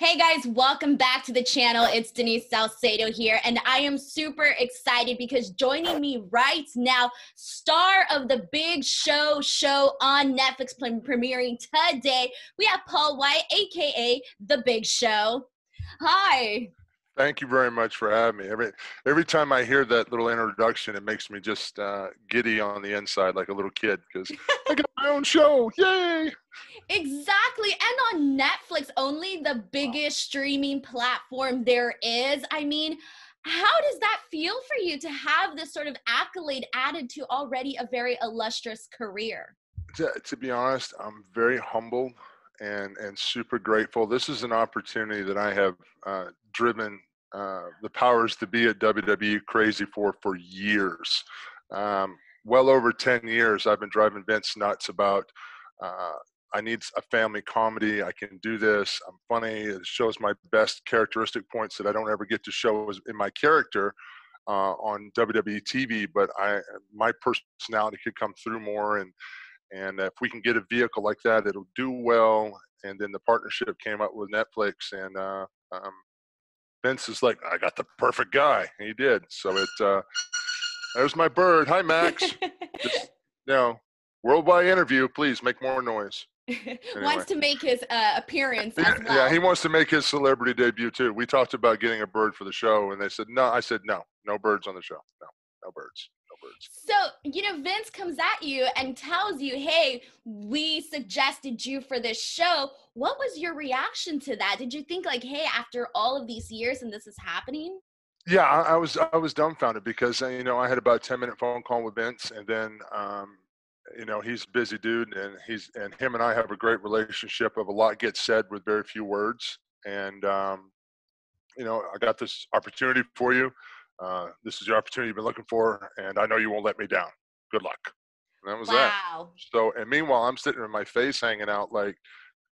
Hey guys, welcome back to the channel. It's Denise Salcedo here, and I am super excited because joining me right now, star of the Big Show show on Netflix premiering today, we have Paul Wight, aka The Big Show. Hi. Thank you very much for having me. Every every time I hear that little introduction, it makes me just uh, giddy on the inside, like a little kid, because I got my own show. Yay! Exactly, and on Netflix, only the biggest streaming platform there is. I mean, how does that feel for you to have this sort of accolade added to already a very illustrious career? To, to be honest, I'm very humble and and super grateful. This is an opportunity that I have uh, driven uh, the powers to be at WWE crazy for for years. Um, well over 10 years, I've been driving Vince nuts about uh, I need a family comedy. I can do this. I'm funny. It shows my best characteristic points that I don't ever get to show in my character uh, on WWE TV. But I, my personality could come through more, and and if we can get a vehicle like that, it'll do well. And then the partnership came up with Netflix, and uh, um, Vince is like, I got the perfect guy. And he did. So it, uh, there's my bird. Hi, Max. Just, you know, worldwide interview. Please make more noise. Anyway. wants to make his uh, appearance well. Yeah, he wants to make his celebrity debut too. We talked about getting a bird for the show, and they said no. I said no, no birds on the show. No, no birds. So you know, Vince comes at you and tells you, "Hey, we suggested you for this show." What was your reaction to that? Did you think like, "Hey, after all of these years and this is happening"? Yeah, I, I was I was dumbfounded because uh, you know I had about a ten minute phone call with Vince, and then um, you know he's a busy dude and he's and him and i have a great relationship of a lot gets said with very few words and um, you know i got this opportunity for you uh, this is your opportunity you've been looking for and i know you won't let me down. Good luck. And that was wow. that so and meanwhile i'm sitting in my face hanging out like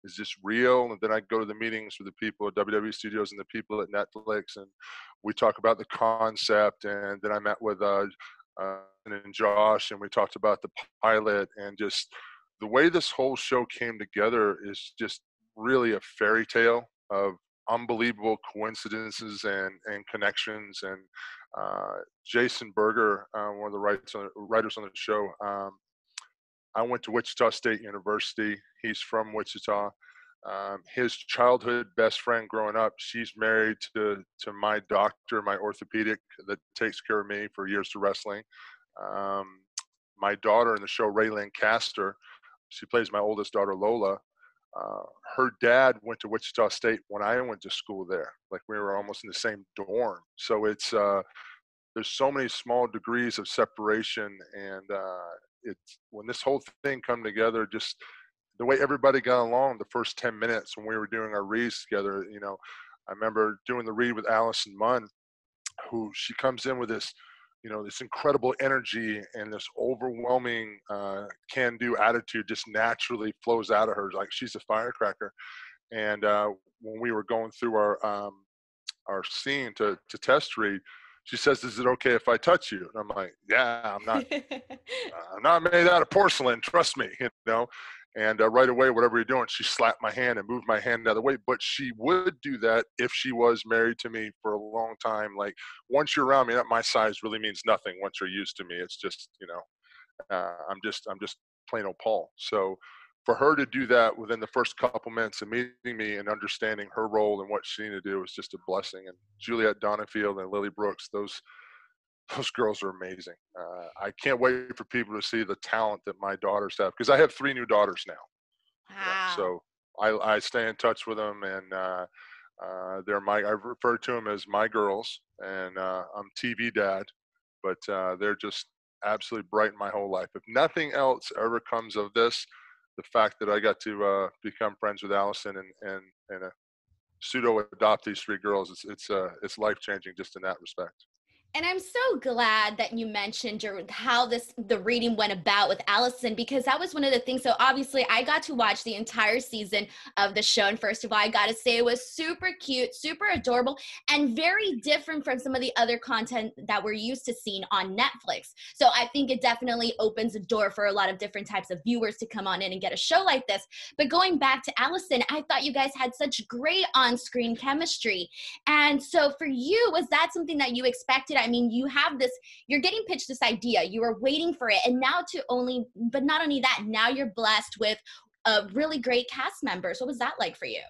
is this real? And then i go to the meetings with the people at wwe studios and the people at netflix and we talk about the concept and then i met with uh, uh, and Josh, and we talked about the pilot and just the way this whole show came together is just really a fairy tale of unbelievable coincidences and, and connections. And uh, Jason Berger, uh, one of the writers on, writers on the show, um, I went to Wichita State University. He's from Wichita. Um, his childhood best friend growing up, she's married to, to my doctor, my orthopedic that takes care of me for years to wrestling. Um, my daughter in the show, Reylynn Lancaster, she plays my oldest daughter, Lola. Uh, her dad went to Wichita State when I went to school there. Like we were almost in the same dorm. So it's, uh, there's so many small degrees of separation. And uh, it's when this whole thing come together, just the way everybody got along the first 10 minutes when we were doing our reads together, you know, I remember doing the read with Allison Munn, who she comes in with this, you know, this incredible energy and this overwhelming uh, can-do attitude just naturally flows out of her. Like she's a firecracker. And uh, when we were going through our um, our scene to to test read, she says, "Is it okay if I touch you?" And I'm like, "Yeah, I'm not, I'm not made out of porcelain. Trust me, you know." And uh, right away, whatever you're doing, she slapped my hand and moved my hand the other way. But she would do that if she was married to me for a long time. Like once you're around me, that my size really means nothing. Once you're used to me, it's just you know, uh, I'm just I'm just plain old Paul. So for her to do that within the first couple minutes of meeting me and understanding her role and what she needed to do was just a blessing. And Juliet Donenfeld and Lily Brooks, those those girls are amazing. Uh, I can't wait for people to see the talent that my daughters have because I have three new daughters now. Wow. So I, I stay in touch with them, and uh, uh, they're my. I refer to them as my girls, and uh, I'm TV dad, but uh, they're just absolutely brighten my whole life. If nothing else ever comes of this, the fact that I got to uh, become friends with Allison and and and pseudo adopt these three girls, it's it's uh, it's life changing just in that respect. And I'm so glad that you mentioned your, how this the reading went about with Allison because that was one of the things. So obviously, I got to watch the entire season of the show, and first of all, I got to say it was super cute, super adorable, and very different from some of the other content that we're used to seeing on Netflix. So I think it definitely opens a door for a lot of different types of viewers to come on in and get a show like this. But going back to Allison, I thought you guys had such great on-screen chemistry, and so for you, was that something that you expected? I mean, you have this, you're getting pitched this idea, you are waiting for it, and now to only, but not only that, now you're blessed with a really great cast members. What was that like for you?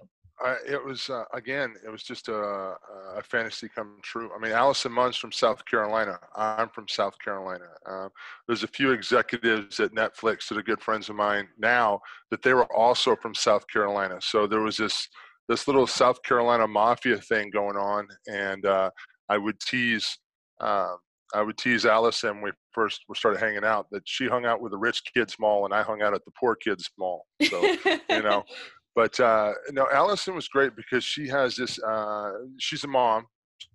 Uh, it was uh, again. It was just a, a, fantasy come true. I mean, Allison Munn's from South Carolina. I'm from South Carolina. Uh, there's a few executives at Netflix that are good friends of mine now that they were also from South Carolina. So there was this this little South Carolina mafia thing going on, and uh, I would tease uh, I would tease Allison when we first we started hanging out that she hung out with the rich kids mall and I hung out at the poor kids mall. So you know, but uh, no, Allison was great because she has this. Uh, she's a mom.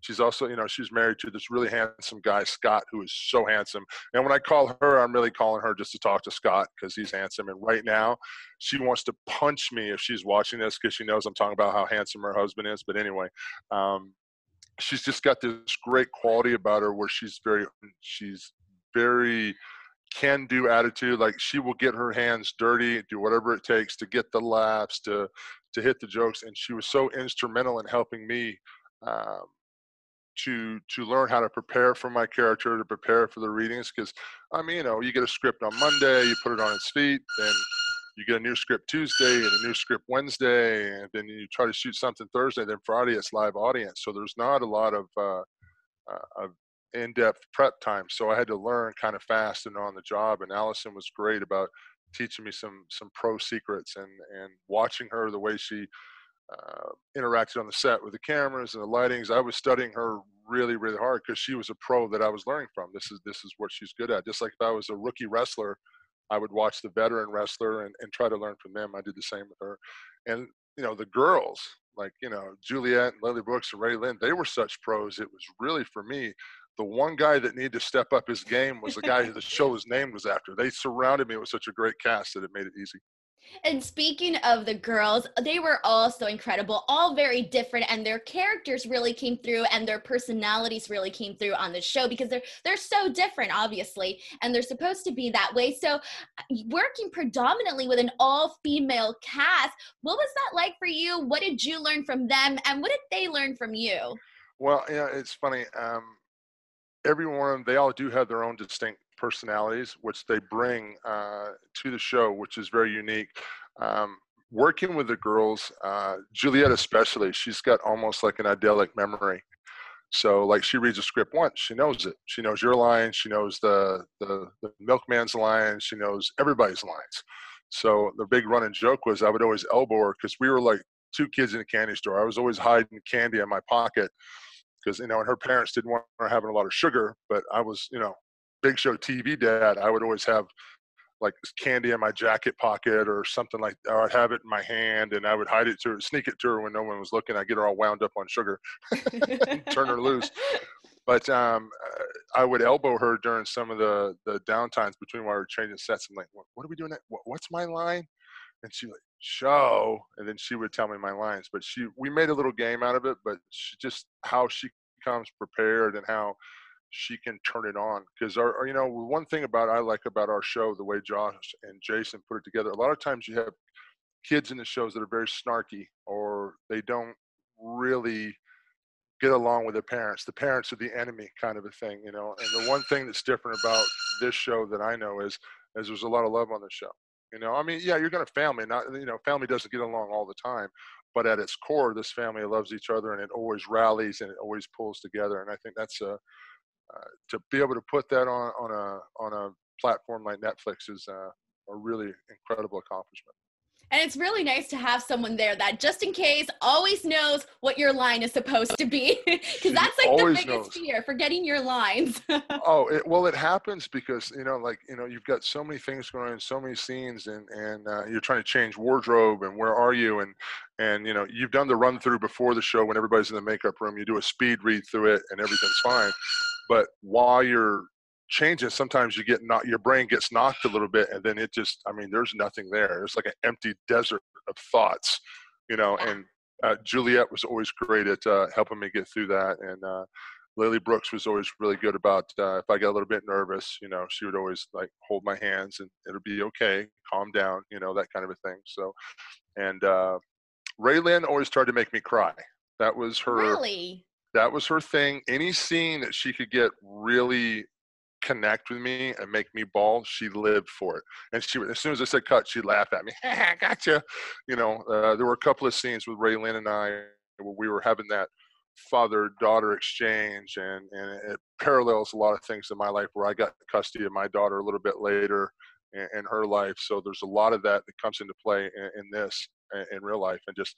She's also, you know, she's married to this really handsome guy, Scott, who is so handsome. And when I call her, I'm really calling her just to talk to Scott because he's handsome. And right now, she wants to punch me if she's watching this because she knows I'm talking about how handsome her husband is. But anyway, um, she's just got this great quality about her where she's very she's very can do attitude like she will get her hands dirty do whatever it takes to get the laughs to to hit the jokes and she was so instrumental in helping me um, to to learn how to prepare for my character to prepare for the readings because i mean you know you get a script on monday you put it on its feet then you get a new script Tuesday and a new script Wednesday, and then you try to shoot something Thursday. Then Friday it's live audience, so there's not a lot of uh, uh, of in-depth prep time. So I had to learn kind of fast and on the job. And Allison was great about teaching me some some pro secrets and and watching her the way she uh, interacted on the set with the cameras and the lightings. I was studying her really really hard because she was a pro that I was learning from. This is this is what she's good at. Just like if I was a rookie wrestler I would watch the veteran wrestler and, and try to learn from them. I did the same with her. And, you know, the girls, like, you know, Juliet and Lily Brooks and Reylynn, they were such pros. It was really, for me, the one guy that needed to step up his game was the guy who the show's name was after. They surrounded me with such a great cast that it made it easy. And speaking of the girls, they were all so incredible, all very different, and their characters really came through, and their personalities really came through on the show because they're they're so different, obviously, and they're supposed to be that way. So, working predominantly with an all-female cast, what was that like for you? What did you learn from them, and what did they learn from you? Well, yeah, it's funny. Um, everyone, they all do have their own distinct personalities, which they bring uh, to the show, which is very unique. Um, working with the girls, uh, Juliet especially, she's got almost like an idyllic memory. So, like, she reads a script once, she knows it. She knows your lines, she knows the the, the milkman's lines, she knows everybody's lines. So the big running joke was I would always elbow her because we were like two kids in a candy store. I was always hiding candy in my pocket because you know, and her parents didn't want her having a lot of sugar, but I was, you know, Big Show TV dad, I would always have like candy in my jacket pocket or something like that. Or I'd have it in my hand and I would hide it to her, sneak it to her when no one was looking. I'd get her all wound up on sugar, turn her loose. But um, uh, I would elbow her during some of the the downtimes between while we were changing sets. I'm like, what, what are we doing? What, what's my line? And she like, show. And then she would tell me my lines. But she, we made a little game out of it. But she just how she comes prepared and how she can turn it on because our, our, you know one thing about i like about our show the way josh and jason put it together a lot of times you have kids in the shows that are very snarky or they don't really get along with their parents the parents are the enemy kind of a thing you know and the one thing that's different about this show that i know is is there's a lot of love on the show you know i mean yeah you're gonna family not you know family doesn't get along all the time but at its core this family loves each other and it always rallies and it always pulls together and i think that's a uh, to be able to put that on on a on a platform like Netflix is uh, a really incredible accomplishment. And it's really nice to have someone there that just in case always knows what your line is supposed to be. Because that's like the biggest knows. fear, forgetting your lines. oh, it, well, it happens because, you know, like, you know, you've got so many things going on, so many scenes and, and uh, you're trying to change wardrobe and where are you? And, and, you know, you've done the run through before the show when everybody's in the makeup room, you do a speed read through it and everything's fine but while you're changing, sometimes you get not your brain gets knocked a little bit, and then it just I mean, there's nothing there. It's like an empty desert of thoughts, you know. And uh, Juliet was always great at uh, helping me get through that, and uh, Lily Brooks was always really good about uh, if I got a little bit nervous, you know, she would always like hold my hands and it'll be okay, calm down, you know, that kind of a thing. So, and uh, Reylynn always tried to make me cry. That was her. Really? That was her thing. Any scene that she could get really connect with me and make me bawl, she lived for it. And she, as soon as I said cut, she'd laugh at me. gotcha. You know, uh, there were a couple of scenes with Reylynn and I where we were having that father daughter exchange and and it parallels a lot of things in my life where I got custody of my daughter a little bit later in, in her life so there's a lot of that that comes into play in, in this in real life and just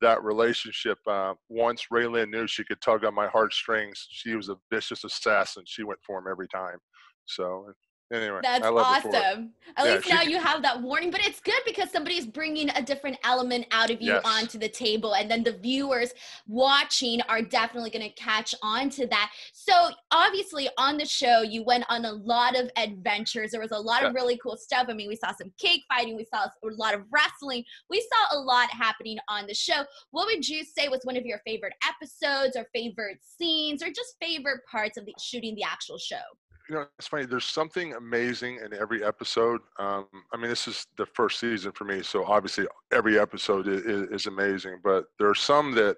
that relationship uh, once Reylynn knew she could tug on my heartstrings she was a vicious assassin. She went for him every time. So anyway that's awesome. At yeah, least now you have that warning but it's good because somebody's bringing a different element out of you yes. onto the table and then the viewers watching are definitely going to catch on to that. So obviously on the show you went on a lot of adventures. There was a lot yeah. of really cool stuff. I mean we saw some cake fighting we saw a lot of wrestling. We saw a lot happening on the show. What would you say was one of your favorite episodes or favorite scenes or just favorite parts of the shooting the actual show you know, it's funny. There's something amazing in every episode. Um, I mean, this is the first season for me, so obviously every episode is, is amazing. But there are some that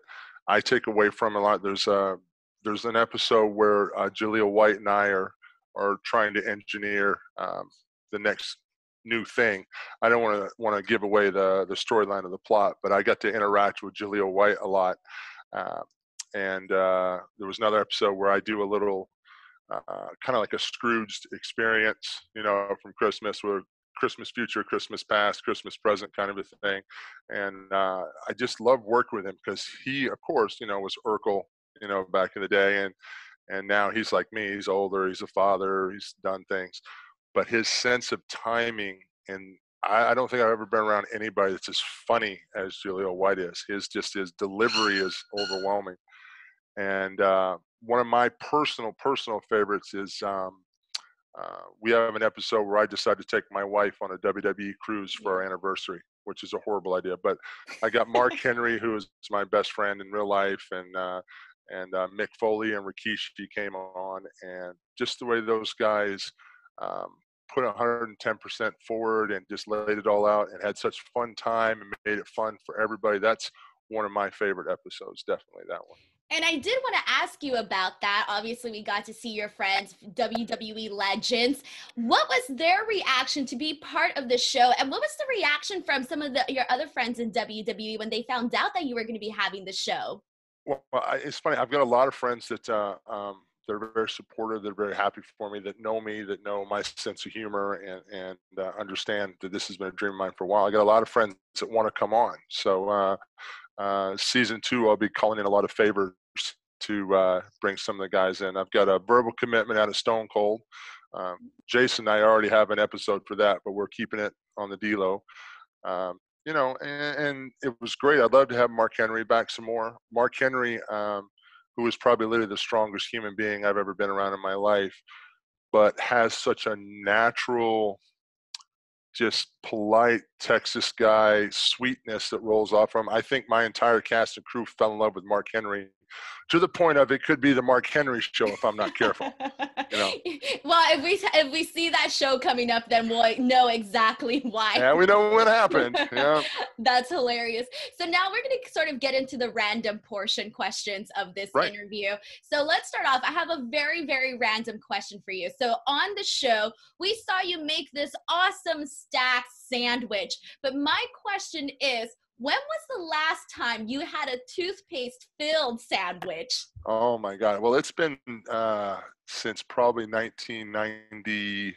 I take away from a lot. There's uh, there's an episode where uh, Jaleel White and I are are trying to engineer um, the next new thing. I don't want to want to give away the the storyline of the plot, but I got to interact with Jaleel White a lot. Uh, and uh, there was another episode where I do a little uh, kind of like a Scrooged experience, you know, from Christmas where Christmas future, Christmas past, Christmas present kind of a thing. And uh, I just love working with him because he, of course, you know, was Urkel, you know, back in the day. And, and now he's like me, he's older, he's a father, he's done things. But his sense of timing and I, don't think I've ever been around anybody that's as funny as Jaleel White is. His just his delivery is overwhelming. And uh, one of my personal personal favorites is um, uh, we have an episode where I decided to take my wife on a WWE cruise for our anniversary, which is a horrible idea. But I got Mark Henry, who is my best friend in real life, and uh, and uh, Mick Foley and Rikishi came on, and just the way those guys um, put 110% forward and just laid it all out and had such fun time and made it fun for everybody. That's one of my favorite episodes, definitely that one. And I did want to ask you about that. Obviously, we got to see your friends, WWE legends. What was their reaction to be part of the show? And what was the reaction from some of the, your other friends in WWE when they found out that you were going to be having the show? Well, it's funny. I've got a lot of friends that uh, um, they're very supportive. They're very happy for me. That know me. That know my sense of humor and and uh, understand that this has been a dream of mine for a while. I got a lot of friends that want to come on. So uh, uh, season two, I'll be calling in a lot of favors to uh, bring some of the guys in. I've got a verbal commitment out of Stone Cold. Um, Jason and I already have an episode for that, but we're keeping it on the D-Lo. Um, you know, and, and, it was great. I'd love to have Mark Henry back some more. Mark Henry, um, who is probably literally the strongest human being I've ever been around in my life, but has such a natural – just polite Texas guy, sweetness that rolls off from. I think my entire cast and crew fell in love with Mark Henry to the point of it could be the Mark Henry show if I'm not careful. You know? well, if we if we see that show coming up, then we'll know exactly why. Yeah, we know what happened. Yeah, that's hilarious. So now we're going to sort of get into the random portion questions of this right. interview. So let's start off. I have a very very random question for you. So on the show, we saw you make this awesome stack sandwich, but my question is when was the last time you had a toothpaste filled sandwich? Oh my God. Well, it's been uh, since probably 1990.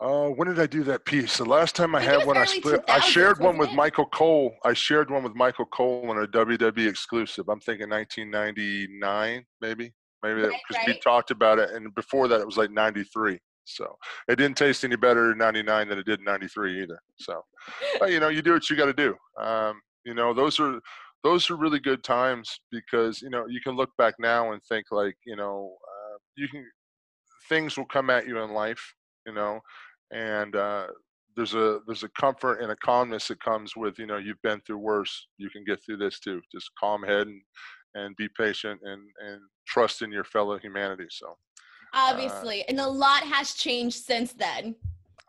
Oh, uh, when did I do that piece? The last time I, I had one, I split. I shared one with it? Michael Cole. I shared one with Michael Cole on a WWE exclusive. I'm thinking 1999, maybe, maybe because right, right. we talked about it, and before that, it was like 93. So it didn't taste any better in 99 than it did in 93 either. So, but, you know, you do what you got to do. Um, you know, those are, those are really good times because you know you can look back now and think like you know uh, you can things will come at you in life you know and uh, there's a there's a comfort and a calmness that comes with you know you've been through worse you can get through this too just calm head and and be patient and and trust in your fellow humanity so obviously. Uh, and a lot has changed since then.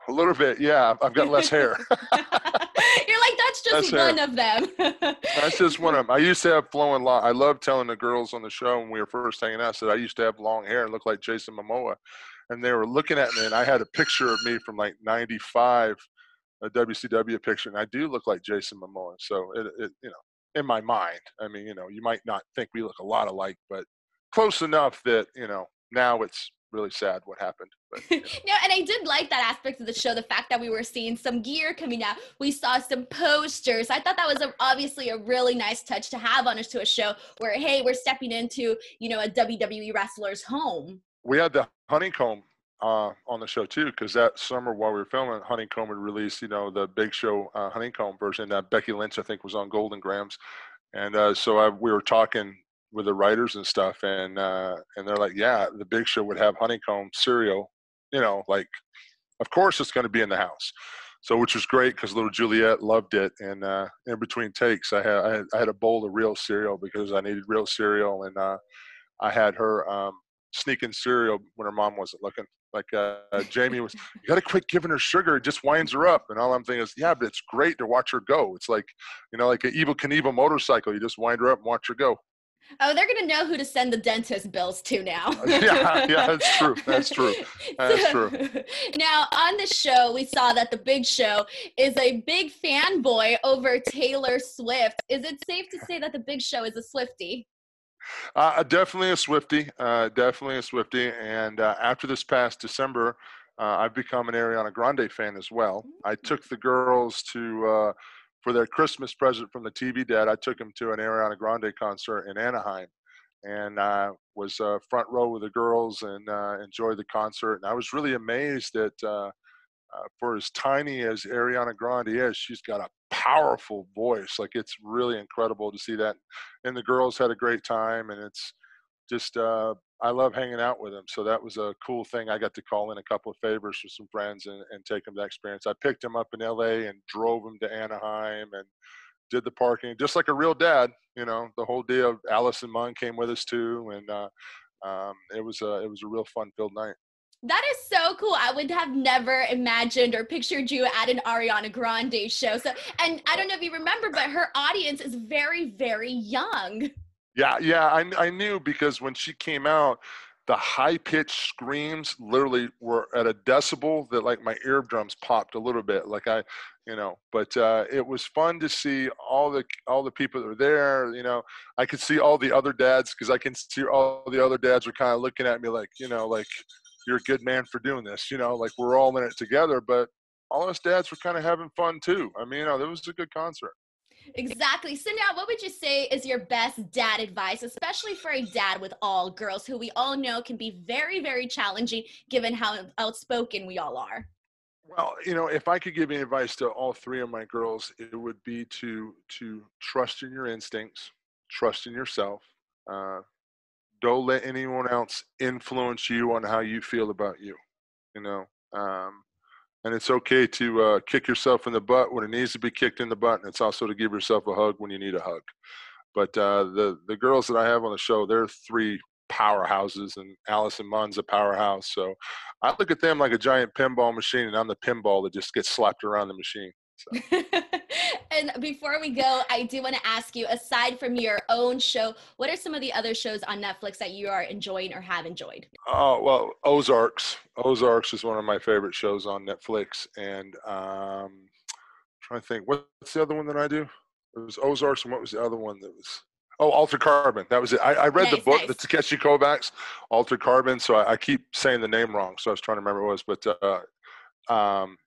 A little bit yeah. I've got less hair. You're like that's just that's one hair. of them. That's just one of them i used to have flowing long i love telling the girls on the show when we were first hanging out I said i used to have long hair and look like jason momoa. And they were looking at me, and I had a picture of me from like '95, a WCW picture, and I do look like Jason Momoa. So it, it, you know, in my mind, I mean, you know, you might not think we look a lot alike, but close enough that you know now it's really sad what happened. But, you know. no, and I did like that aspect of the show, the fact that we were seeing some gear coming out. We saw some posters. I thought that was a, obviously a really nice touch to have on us to a show where, hey, we're stepping into, you know, a WWE wrestler's home we had the honeycomb uh, on the show too, because that summer while we were filming, Honeycomb had released, you know, the Big Show uh, Honeycomb version that Becky Lynch, I think, was on Golden Grahams, and uh, so I, we were talking with the writers and stuff, and uh, and they're like, yeah, the Big Show would have Honeycomb cereal, you know, like, of course it's going to be in the house. So, which was great because little Juliet loved it, and uh, in between takes, I had, I had a bowl of real cereal because I needed real cereal, and uh, I had her um, sneaking cereal when her mom wasn't looking. Like uh, Jamie was, you got to quit giving her sugar. It just winds her up. And all I'm thinking is, yeah, but it's great to watch her go. It's like, you know, like an Evel Knievel motorcycle. You just wind her up and watch her go. Oh, they're gonna know who to send the dentist bills to now. yeah, yeah, that's true. That's true. That's true. Now, on the show, we saw that the Big Show is a big fanboy over Taylor Swift. Is it safe to say that the Big Show is a Swifty? Uh, definitely a Swifty. Uh, definitely a Swifty. And uh, after this past December, uh, I've become an Ariana Grande fan as well. I took the girls to uh, for their Christmas present from the TV dad. I took them to an Ariana Grande concert in Anaheim, and I was uh, front row with the girls and uh, enjoyed the concert. And I was really amazed that. Uh, uh, for as tiny as Ariana Grande is, she's got a powerful voice. Like it's really incredible to see that. And the girls had a great time, and it's just uh, I love hanging out with him. So that was a cool thing. I got to call in a couple of favors for some friends and, and take them that experience. I picked him up in LA and drove him to Anaheim and did the parking just like a real dad. You know, the whole deal. Allison Munn came with us too, and uh, um, it was a it was a real fun filled night. That is so cool. I would have never imagined or pictured you at an Ariana Grande show. So, and I don't know if you remember, but her audience is very, very young. Yeah, yeah, I, I knew because when she came out, the high pitched screams literally were at a decibel that like my eardrums popped a little bit like i you know but uh, it was fun to see all the all the people that were there you know i could see all the other dads because i can see all the other dads were kind of looking at me like you know like you're a good man for doing this. You know, like we're all in it together, but all us dads were kind of having fun too. I mean, you know, it was a good concert. Exactly. So now what would you say is your best dad advice, especially for a dad with all girls who we all know can be very, very challenging given how outspoken we all are? Well, you know, if I could give any advice to all three of my girls, it would be to to trust in your instincts, trust in yourself, uh, don't let anyone else influence you on how you feel about you you know um, and it's okay to uh, kick yourself in the butt when it needs to be kicked in the butt and it's also to give yourself a hug when you need a hug. But uh, the the girls that i have on the show they're three powerhouses and allison munn's a powerhouse. So i look at them like a giant pinball machine and i'm the pinball that just gets slapped around the machine so. and before we go, I do want to ask you aside from your own show, what are some of the other shows on Netflix that you are enjoying or have enjoyed? Oh, well, Ozarks. Ozarks is one of my favorite shows on Netflix. And um, I'm trying to think, what's the other one that I do? It was Ozarks, and what was the other one that was? Oh, Alter Carbon. That was it. I, I read nice, the book, nice. the Takeshi Kovacs, Alter Carbon. So I, I, keep saying the name wrong. So I was trying to remember what it was. But uh, um,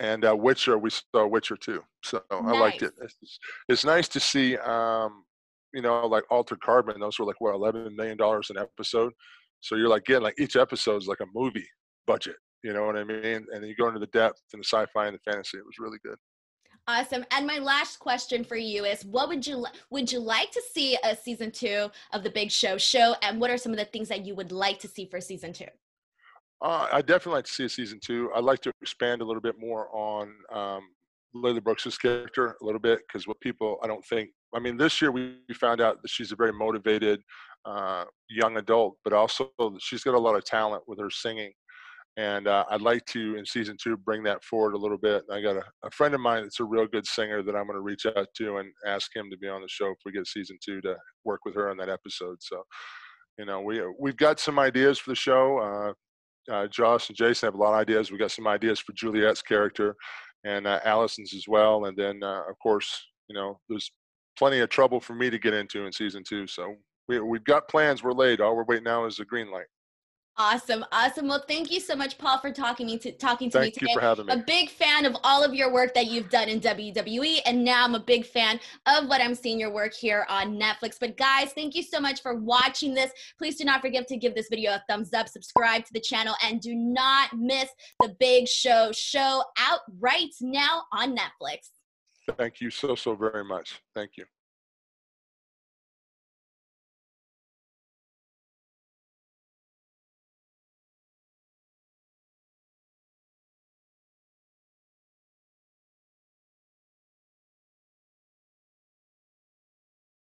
and uh, Witcher, we saw Witcher too. So nice. I liked it. It's, it's, nice to see, um, you know, like Altered Carbon. Those were like what eleven million dollars an episode. So you're like getting like each episode is like a movie budget. You know what I mean? And you go into the depth and the sci-fi and the fantasy. It was really good. Awesome. And my last question for you is what would you would you like to see a season 2 of the Big Show show and what are some of the things that you would like to see for season 2? Uh, I definitely like to see a season two. I'd like to expand a little bit more on um, Lily Brooks's character a little bit because what people I don't think I mean this year we found out that she's a very motivated uh, young adult, but also she's got a lot of talent with her singing and uh, I'd like to in season two bring that forward a little bit. I got a, a friend of mine that's a real good singer that I'm going to reach out to and ask him to be on the show if we get season two to work with her on that episode. So, you know, we we've got some ideas for the show. Uh, uh, Josh and Jason have a lot of ideas. We got some ideas for Juliet's character and uh, Allison's as well. And then, uh, of course, you know, there's plenty of trouble for me to get into in season two. So we, we've got plans. We're laid. All we're waiting now is the green light. Awesome, awesome. Well, thank you so much, Paul, for talking me to talking to thank me today. Thank you for having me. A big fan of all of your work that you've done in WWE, and now I'm a big fan of what I'm seeing your work here on Netflix. But guys, thank you so much for watching this. Please do not forget to give this video a thumbs up, subscribe to the channel, and do not miss the Big Show show out right now on Netflix. Thank you so so very much. Thank you.